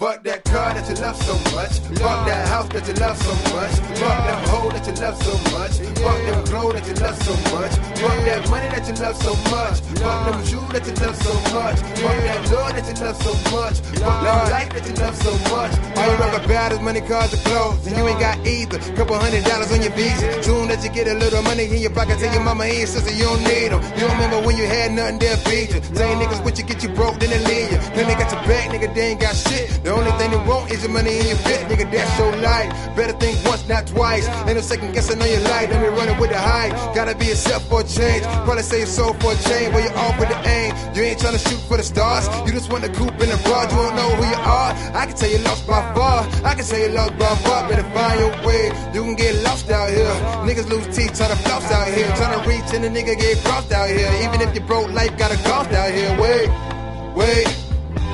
Fuck that car that you love so much. Fuck that house that you love so much. Fuck that hoes that you love so much. Fuck them clothes that you love so much. Fuck that money that you love so much. Fuck them shoes that you love so much. Fuck that love that you love so much. Fuck that life that you love so much. All you rock about is money, cars, and clothes. And you ain't got either. Couple hundred dollars on your visa. Soon that you get a little money in your pocket, tell your mama and sister you don't need them. You remember when you had nothing, they'll feed you. Same niggas with you, get you broke, then they leave Then they got your back, nigga, they ain't got shit. The only thing they want is your money in your fit, nigga. That's your life. Better think once, not twice. Ain't no second guessing on your life. Let me running with the high. Gotta be a self for a change. Probably say your soul for a change, but you're off with the aim. You ain't trying to shoot for the stars. You just want to coop in the broad. You don't know who you are. I can tell you lost by far. I can tell you lost by far. Better find your way. You can get lost out here. Niggas lose teeth trying to floss out here. Trying to reach and the nigga get crossed out here. Even if you broke, life got a cost out here. Wait, wait,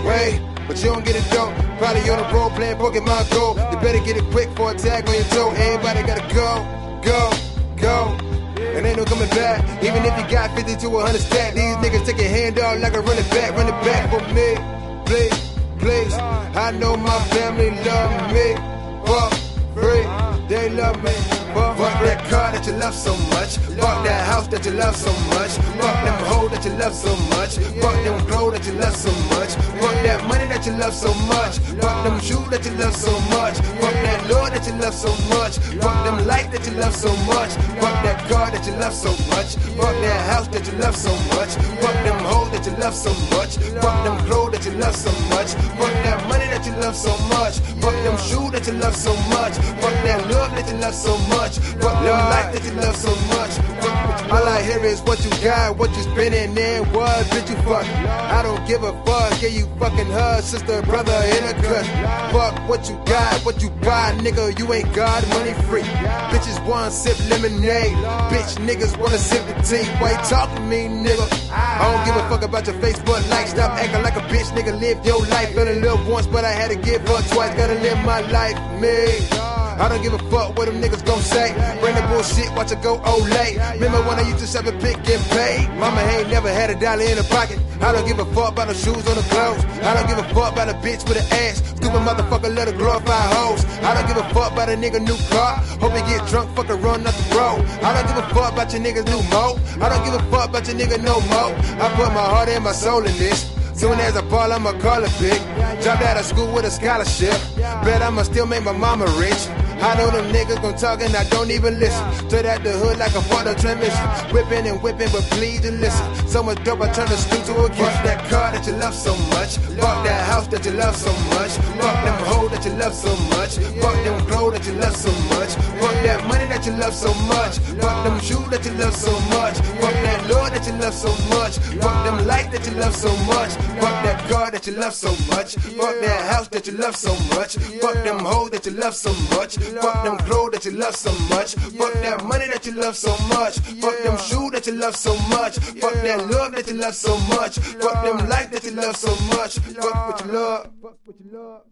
wait but you don't get it though. Probably on the road playing Pokemon Go. You better get it quick for a tag on your toe. Everybody gotta go, go, go. And ain't no coming back. Even if you got 50 to 100 stack, these niggas take your hand out like a running back, running back for me. Please, please. I know my family love me. Fuck free, they love me. Fuck that car that you love so much. Fuck that house that you love so much. Fuck love so much. Fuck them clothes that you love so much. Fuck that money that you love so much. Fuck them shoes that you love so much. Fuck that love that you love so much. Fuck them life that you love so much. Fuck that car that you love so much. Fuck that house that you love so much. Fuck them that you love so much. Fuck them clothes that you love so much. Fuck that money that you love so much. Fuck them shoes that you love so much. Fuck that love that you love so much. Fuck them life that you love so much. All I hear is what you got, what you spending, and what bitch you fuck. I don't give a fuck, yeah you fucking her, sister, brother, in a cut. What you got, what you buy, nigga, you ain't got money free. Bitches want sip lemonade, bitch niggas wanna sip the tea. Why you talking to me, nigga? I don't give a fuck about your Facebook like, stop acting like a bitch, nigga, live your life. In love once, but I had to give up twice, gotta live my life, me. I don't give a fuck what them niggas gon' say. Bring the bullshit, watch it go old late. Remember when I used to shop and pick and pay? Mama ain't never had a dollar in her pocket. I don't give a fuck about the shoes on the clothes. I don't give a fuck about a bitch with an ass. Stupid motherfucker, let her glorify hoes. I don't give a fuck about a nigga new car. Hope he get drunk, fucking run up the road. I don't give a fuck about your niggas new mo. I don't give a fuck about your nigga no mo. I put my heart and my soul in this. Soon as I ball, I'ma call it big. Dropped out of school with a scholarship. Bet I'ma still make my mama rich. I know them niggas gon' talk and I don't even listen. Straight out the hood like a photo transmission. Whipping and whipping, but please to listen. So much dope, I turn the street to a Fuck that car that you love so much. Fuck that house that you love so much. Fuck them hoes that you love so much. Fuck them clothes that you love so much. Fuck that money that you love so much. Fuck them shoes that you love so much. Fuck that love that you love so much. Fuck them life that you love so much. Fuck that car that you love so much. Fuck that house that you love so much. Fuck them hoes that you love so much. Fuck them clothes that you love so much. Fuck that money that you love so much. Fuck them shoes that you love so much. Fuck that love that you love so much. Fuck them life that you love so much. Fuck what you love. Fuck what you love.